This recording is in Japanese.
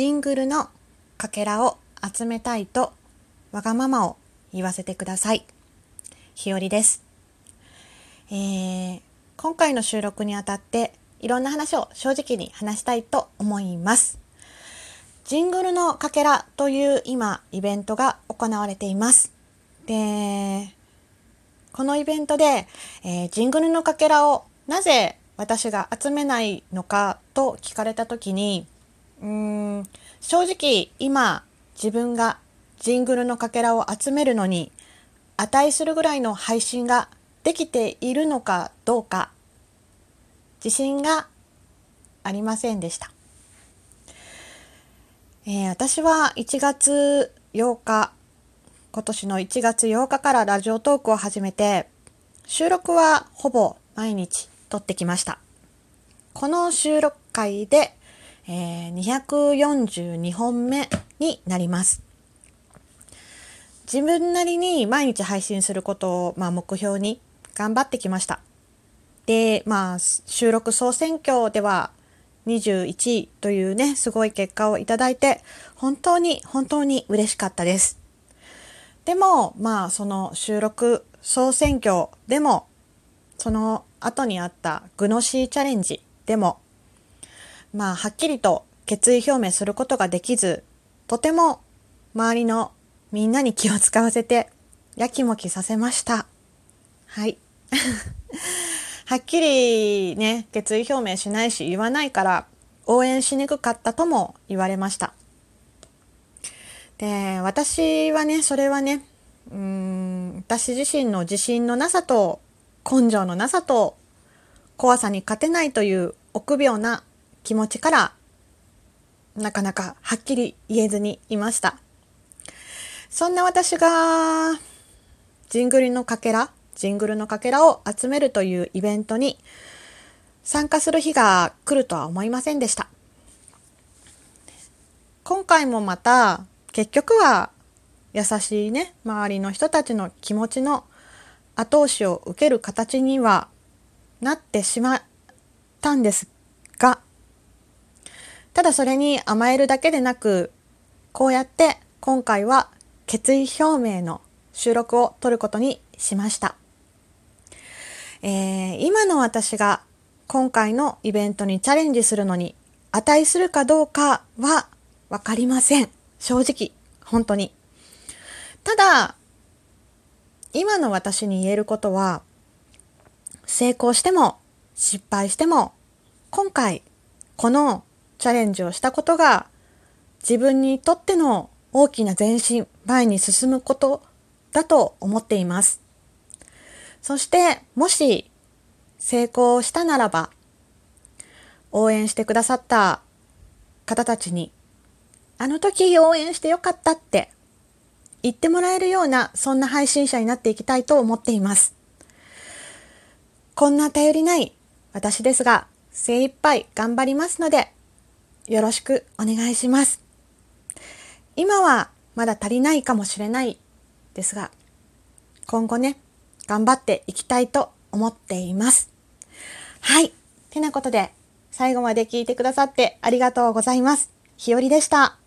ジングルのかけらを集めたいとわがままを言わせてください。ひよりです。えー、今回の収録にあたっていろんな話を正直に話したいと思います。ジングルのかけらという今イベントが行われています。で、このイベントで、えー、ジングルのかけらをなぜ私が集めないのかと聞かれた時にうーん正直今自分がジングルのかけらを集めるのに値するぐらいの配信ができているのかどうか自信がありませんでした。えー、私は1月8日今年の1月8日からラジオトークを始めて収録はほぼ毎日撮ってきました。この収録回で、えー、242本目になります。自分なりに毎日配信することを、まあ、目標に頑張ってきました。で、まあ、収録総選挙では21位というね、すごい結果をいただいて、本当に本当に嬉しかったです。でも、まあ、その収録総選挙でも、その後にあったグノシーチャレンジでも、まあ、はっきりと決意表明することができず、とても周りのみんなに気を使わせて、やきもきさせました。はい。はっきりね、決意表明しないし言わないから、応援しにくかったとも言われました。で、私はね、それはね、うん、私自身の自信のなさと根性のなさと怖さに勝てないという臆病な気持ちからなかなかはっきり言えずにいました。そんな私がジングルのかけら、ジングルのかけらを集めるというイベントに参加する日が来るとは思いませんでした。今回もまた結局は優しいね、周りの人たちの気持ちの後押しを受ける形にはなってしまったんですが、ただそれに甘えるだけでなく、こうやって今回は決意表明の収録を取ることにしました。えー、今の私が今回のイベントにチャレンジするのに値するかどうかはわかりません。正直、本当に。ただ、今の私に言えることは、成功しても失敗しても、今回このチャレンジをしたことが自分にとっての大きな前進、前に進むことだと思っています。そしてもし成功したならば、応援してくださった方たちに、あの時応援してよかったって言ってもらえるような、そんな配信者になっていきたいと思っています。こんな頼りない私ですが、精一杯頑張りますので、よろしくお願いします。今はまだ足りないかもしれないですが、今後ね、頑張っていきたいと思っています。はい。てなことで、最後まで聞いてくださってありがとうございます。ひよりでした。